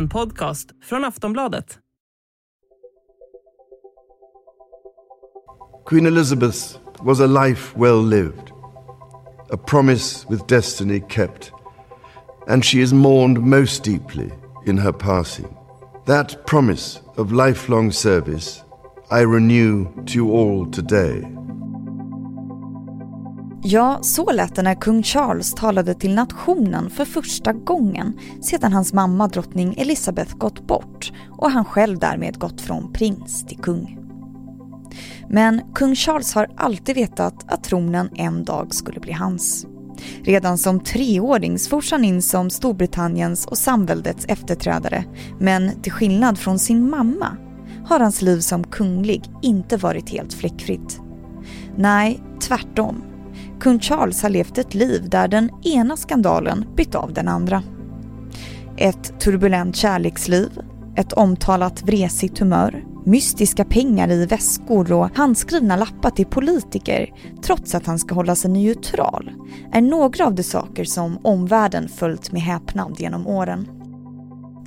En podcast från Aftonbladet. Queen Elizabeth was a life well lived, a promise with destiny kept, and she is mourned most deeply in her passing. That promise of lifelong service I renew to you all today. Ja, så lät det när kung Charles talade till nationen för första gången sedan hans mamma drottning Elizabeth gått bort och han själv därmed gått från prins till kung. Men kung Charles har alltid vetat att tronen en dag skulle bli hans. Redan som treåring svors han in som Storbritanniens och samväldets efterträdare men till skillnad från sin mamma har hans liv som kunglig inte varit helt fläckfritt. Nej, tvärtom. Kung Charles har levt ett liv där den ena skandalen bytt av den andra. Ett turbulent kärleksliv, ett omtalat vresigt humör, mystiska pengar i väskor och handskrivna lappar till politiker trots att han ska hålla sig neutral är några av de saker som omvärlden följt med häpnad genom åren.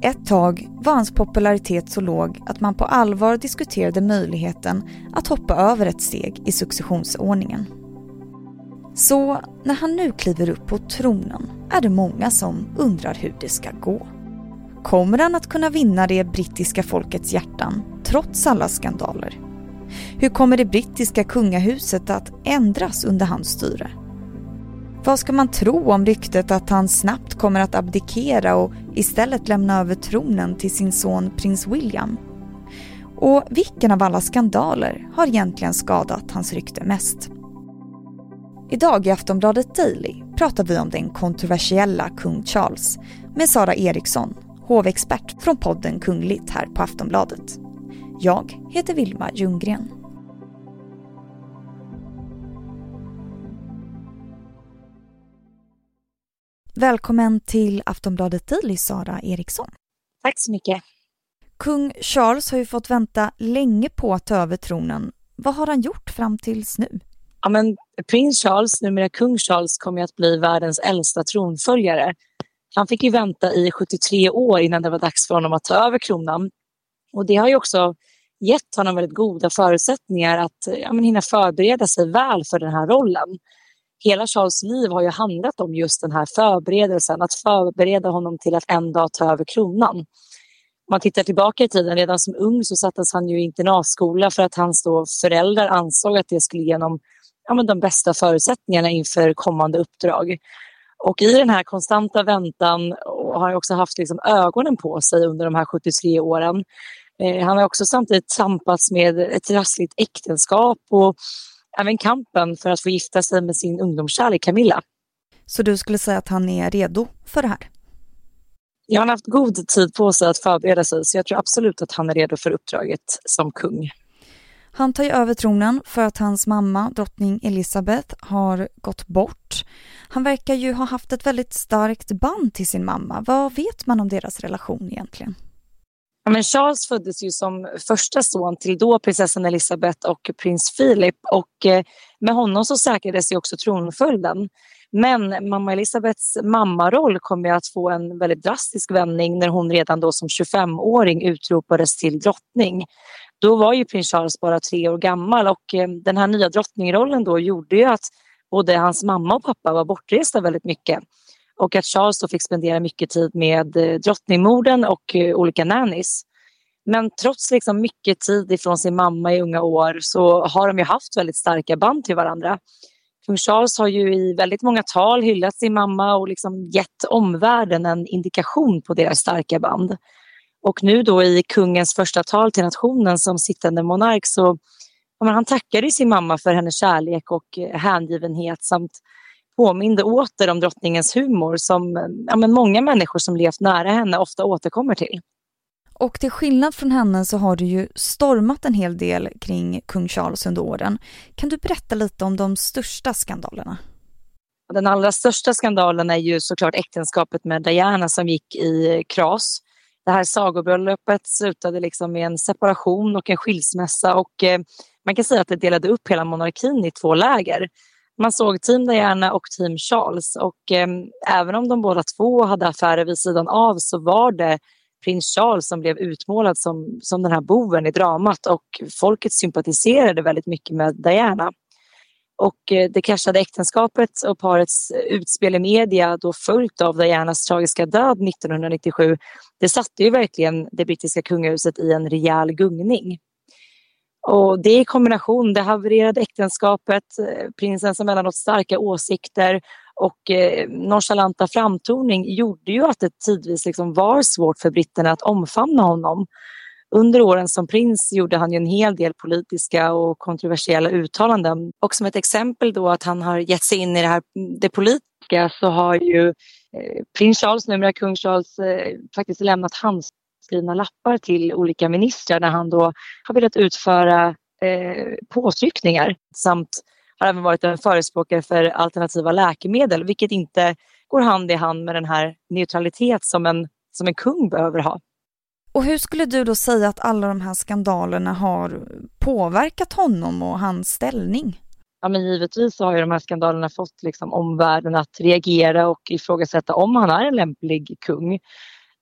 Ett tag var hans popularitet så låg att man på allvar diskuterade möjligheten att hoppa över ett steg i successionsordningen. Så när han nu kliver upp på tronen är det många som undrar hur det ska gå. Kommer han att kunna vinna det brittiska folkets hjärtan trots alla skandaler? Hur kommer det brittiska kungahuset att ändras under hans styre? Vad ska man tro om ryktet att han snabbt kommer att abdikera och istället lämna över tronen till sin son prins William? Och vilken av alla skandaler har egentligen skadat hans rykte mest? Idag i Aftonbladet Daily pratar vi om den kontroversiella kung Charles med Sara Eriksson, hovexpert från podden Kungligt här på Aftonbladet. Jag heter Vilma Ljunggren. Välkommen till Aftonbladet Daily, Sara Eriksson. Tack så mycket. Kung Charles har ju fått vänta länge på att ta över tronen. Vad har han gjort fram tills nu? Ja, men prins Charles, numera kung Charles, kommer att bli världens äldsta tronföljare. Han fick ju vänta i 73 år innan det var dags för honom att ta över kronan. Och det har ju också gett honom väldigt goda förutsättningar att ja, men hinna förbereda sig väl för den här rollen. Hela Charles liv har ju handlat om just den här förberedelsen, att förbereda honom till att en dag ta över kronan. Om man tittar tillbaka i tiden, redan som ung så sattes han ju i internatskola för att hans då föräldrar ansåg att det skulle ge honom ja, men de bästa förutsättningarna inför kommande uppdrag. Och i den här konstanta väntan har han också haft liksom ögonen på sig under de här 73 åren. Eh, han har också samtidigt tampats med ett trassligt äktenskap och även kampen för att få gifta sig med sin ungdomskärlek Camilla. Så du skulle säga att han är redo för det här? Ja, han har haft god tid på sig att förbereda sig så jag tror absolut att han är redo för uppdraget som kung. Han tar ju över tronen för att hans mamma, drottning Elizabeth, har gått bort. Han verkar ju ha haft ett väldigt starkt band till sin mamma. Vad vet man om deras relation egentligen? Ja, men Charles föddes ju som första son till då prinsessan Elizabeth och prins Philip och eh, med honom så säkrades ju också tronföljden. Men mamma Elisabeths mammaroll kommer att få en väldigt drastisk vändning när hon redan då som 25-åring utropades till drottning. Då var ju prins Charles bara tre år gammal och eh, den här nya drottningrollen då gjorde ju att både hans mamma och pappa var bortresta väldigt mycket. Och att Charles då fick spendera mycket tid med eh, drottningmorden och eh, olika nannies. Men trots liksom mycket tid ifrån sin mamma i unga år så har de ju haft väldigt starka band till varandra. Kung Charles har ju i väldigt många tal hyllat sin mamma och liksom gett omvärlden en indikation på deras starka band. Och nu då i kungens första tal till nationen som sittande monark så ja, han tackade sin mamma för hennes kärlek och eh, hängivenhet samt påminde åter om drottningens humor som ja, men många människor som levt nära henne ofta återkommer till. Och till skillnad från henne så har du ju stormat en hel del kring kung Charles under åren. Kan du berätta lite om de största skandalerna? Den allra största skandalen är ju såklart äktenskapet med Diana som gick i kras. Det här sagobröllopet slutade liksom med en separation och en skilsmässa och eh, man kan säga att det delade upp hela monarkin i två läger. Man såg Team Diana och Team Charles och eh, även om de båda två hade affärer vid sidan av så var det prins Charles som blev utmålad som, som den här boven i dramat och folket sympatiserade väldigt mycket med Diana. Och eh, det kraschade äktenskapet och parets utspel i media då följt av Dianas tragiska död 1997, det satte ju verkligen det brittiska kungahuset i en rejäl gungning. Och det i kombination, det havererade äktenskapet, eh, prinsens emellanåt starka åsikter och eh, nonchalanta framtoning gjorde ju att det tidvis liksom var svårt för britterna att omfamna honom. Under åren som prins gjorde han ju en hel del politiska och kontroversiella uttalanden. Och som ett exempel då att han har gett sig in i det här det politiska så har ju eh, prins Charles, numera kung Charles, eh, faktiskt lämnat handskrivna lappar till olika ministrar där han då har velat utföra eh, påtryckningar samt har även varit en förespråkare för alternativa läkemedel vilket inte går hand i hand med den här neutralitet som en, som en kung behöver ha. Och hur skulle du då säga att alla de här skandalerna har påverkat honom och hans ställning? Ja, men givetvis har ju de här skandalerna fått liksom omvärlden att reagera och ifrågasätta om han är en lämplig kung.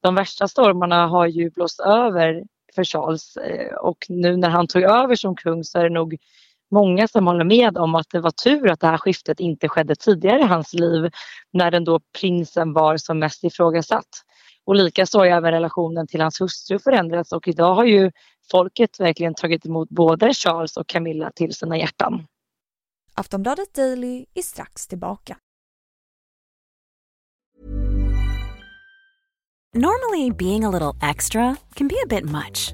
De värsta stormarna har ju blåst över för Charles eh, och nu när han tog över som kung så är det nog många som håller med om att det var tur att det här skiftet inte skedde tidigare i hans liv när den då prinsen var som mest ifrågasatt. Och likaså har även relationen till hans hustru förändrats och idag har ju folket verkligen tagit emot både Charles och Camilla till sina hjärtan. Aftonbladet Daily är strax tillbaka. Normally being a little extra can be a bit much,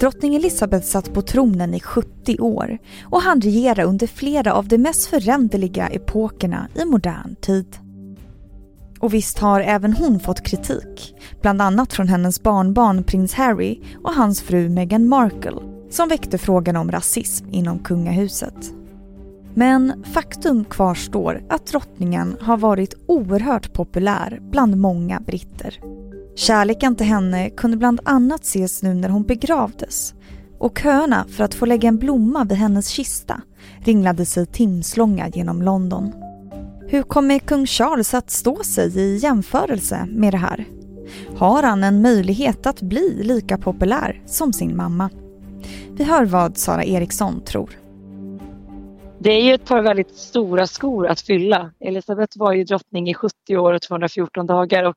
Drottning Elizabeth satt på tronen i 70 år och han regerade under flera av de mest föränderliga epokerna i modern tid. Och visst har även hon fått kritik, bland annat från hennes barnbarn prins Harry och hans fru Meghan Markle, som väckte frågan om rasism inom kungahuset. Men faktum kvarstår att drottningen har varit oerhört populär bland många britter. Kärleken till henne kunde bland annat ses nu när hon begravdes och köerna för att få lägga en blomma vid hennes kista ringlade sig timslånga genom London. Hur kommer kung Charles att stå sig i jämförelse med det här? Har han en möjlighet att bli lika populär som sin mamma? Vi hör vad Sara Eriksson tror. Det är ju ett par väldigt stora skor att fylla. Elisabeth var ju drottning i 70 år och 214 dagar och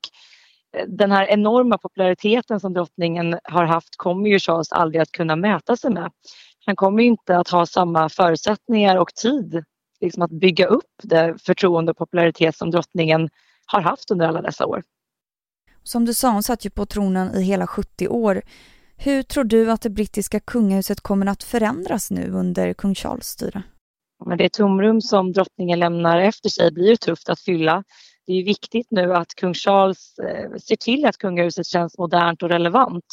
den här enorma populariteten som drottningen har haft kommer ju Charles aldrig att kunna mäta sig med. Han kommer inte att ha samma förutsättningar och tid liksom att bygga upp det förtroende och popularitet som drottningen har haft under alla dessa år. Som du sa, hon satt ju på tronen i hela 70 år. Hur tror du att det brittiska kungahuset kommer att förändras nu under kung Charles styre? Men det tomrum som drottningen lämnar efter sig blir ju tufft att fylla det är viktigt nu att kung Charles eh, ser till att kungahuset känns modernt och relevant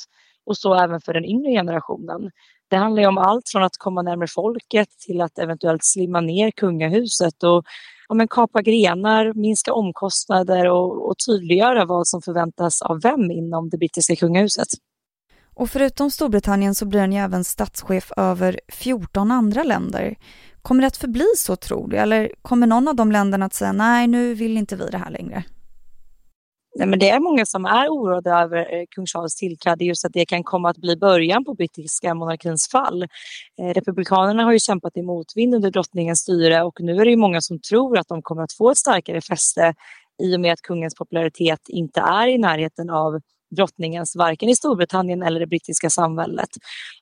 och så även för den yngre generationen. Det handlar ju om allt från att komma närmare folket till att eventuellt slimma ner kungahuset och ja, men kapa grenar, minska omkostnader och, och tydliggöra vad som förväntas av vem inom det brittiska kungahuset. Och förutom Storbritannien så blir han ju även statschef över 14 andra länder. Kommer det att förbli så tror du? Eller kommer någon av de länderna att säga nej, nu vill inte vi det här längre? Nej, men det är många som är oroade över eh, kung Charles tillträde just att det kan komma att bli början på brittiska monarkins fall. Eh, republikanerna har ju kämpat i motvind under drottningens styre och nu är det många som tror att de kommer att få ett starkare fäste i och med att kungens popularitet inte är i närheten av drottningens, varken i Storbritannien eller det brittiska samhället.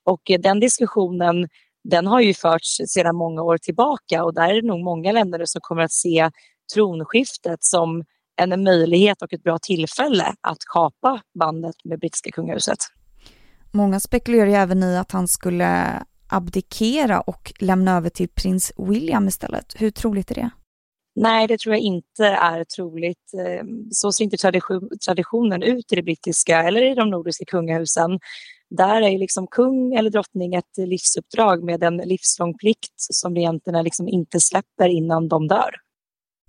Och eh, den diskussionen den har ju förts sedan många år tillbaka och där är det nog många länder som kommer att se tronskiftet som en möjlighet och ett bra tillfälle att kapa bandet med brittiska kungahuset. Många spekulerar ju även i att han skulle abdikera och lämna över till prins William istället. Hur troligt är det? Nej, det tror jag inte är troligt. Ehm, så ser inte traditionen ut i det brittiska eller i de nordiska kungahusen. Där är liksom kung eller drottning ett livsuppdrag med en livslång plikt som regenterna liksom inte släpper innan de dör.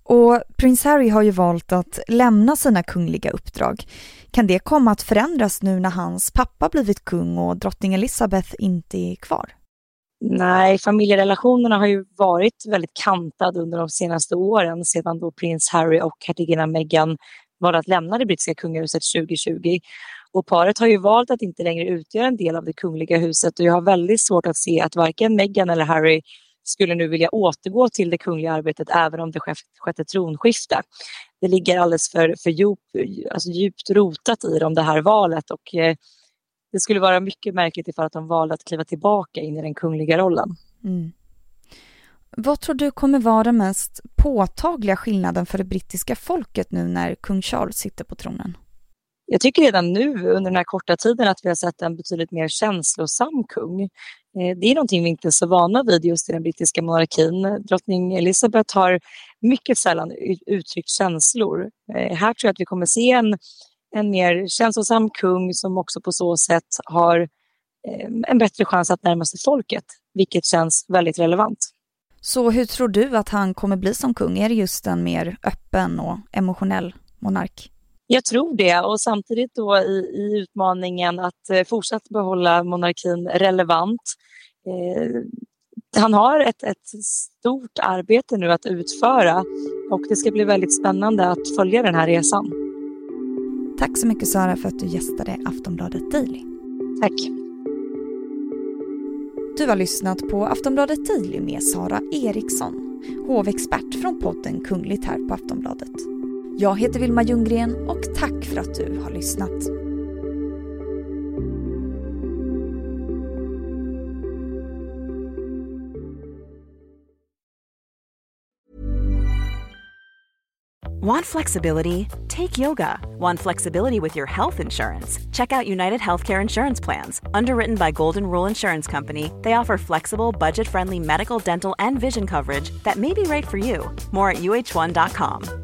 Och prins Harry har ju valt att lämna sina kungliga uppdrag. Kan det komma att förändras nu när hans pappa blivit kung och drottning Elizabeth inte är kvar? Nej, familjerelationerna har ju varit väldigt kantade under de senaste åren sedan då prins Harry och hertiginna Meghan valde att lämna det brittiska kungahuset 2020. Och paret har ju valt att inte längre utgöra en del av det kungliga huset och jag har väldigt svårt att se att varken Meghan eller Harry skulle nu vilja återgå till det kungliga arbetet även om det skett ett tronskifte. Det ligger alldeles för, för djup, alltså djupt rotat i dem det här valet och eh, det skulle vara mycket märkligt ifall att de valde att kliva tillbaka in i den kungliga rollen. Mm. Vad tror du kommer vara den mest påtagliga skillnaden för det brittiska folket nu när kung Charles sitter på tronen? Jag tycker redan nu under den här korta tiden att vi har sett en betydligt mer känslosam kung. Eh, det är någonting vi inte är så vana vid just i den brittiska monarkin. Drottning Elizabeth har mycket sällan uttryckt känslor. Eh, här tror jag att vi kommer se en en mer känslosam kung som också på så sätt har eh, en bättre chans att närma sig folket, vilket känns väldigt relevant. Så hur tror du att han kommer bli som kung? Är det just en mer öppen och emotionell monark? Jag tror det och samtidigt då i, i utmaningen att eh, fortsatt behålla monarkin relevant. Eh, han har ett, ett stort arbete nu att utföra och det ska bli väldigt spännande att följa den här resan. Tack så mycket Sara för att du gästade Aftonbladet Daily. Tack. Du har lyssnat på Aftonbladet Daily med Sara Eriksson, hovexpert från podden Kungligt här på Aftonbladet. Jag heter Vilma Ljunggren och tack för att du har lyssnat. Want flexibility? Take yoga. Want flexibility with your health insurance? Check out United Healthcare Insurance Plans. Underwritten by Golden Rule Insurance Company, they offer flexible, budget friendly medical, dental, and vision coverage that may be right for you. More at uh1.com.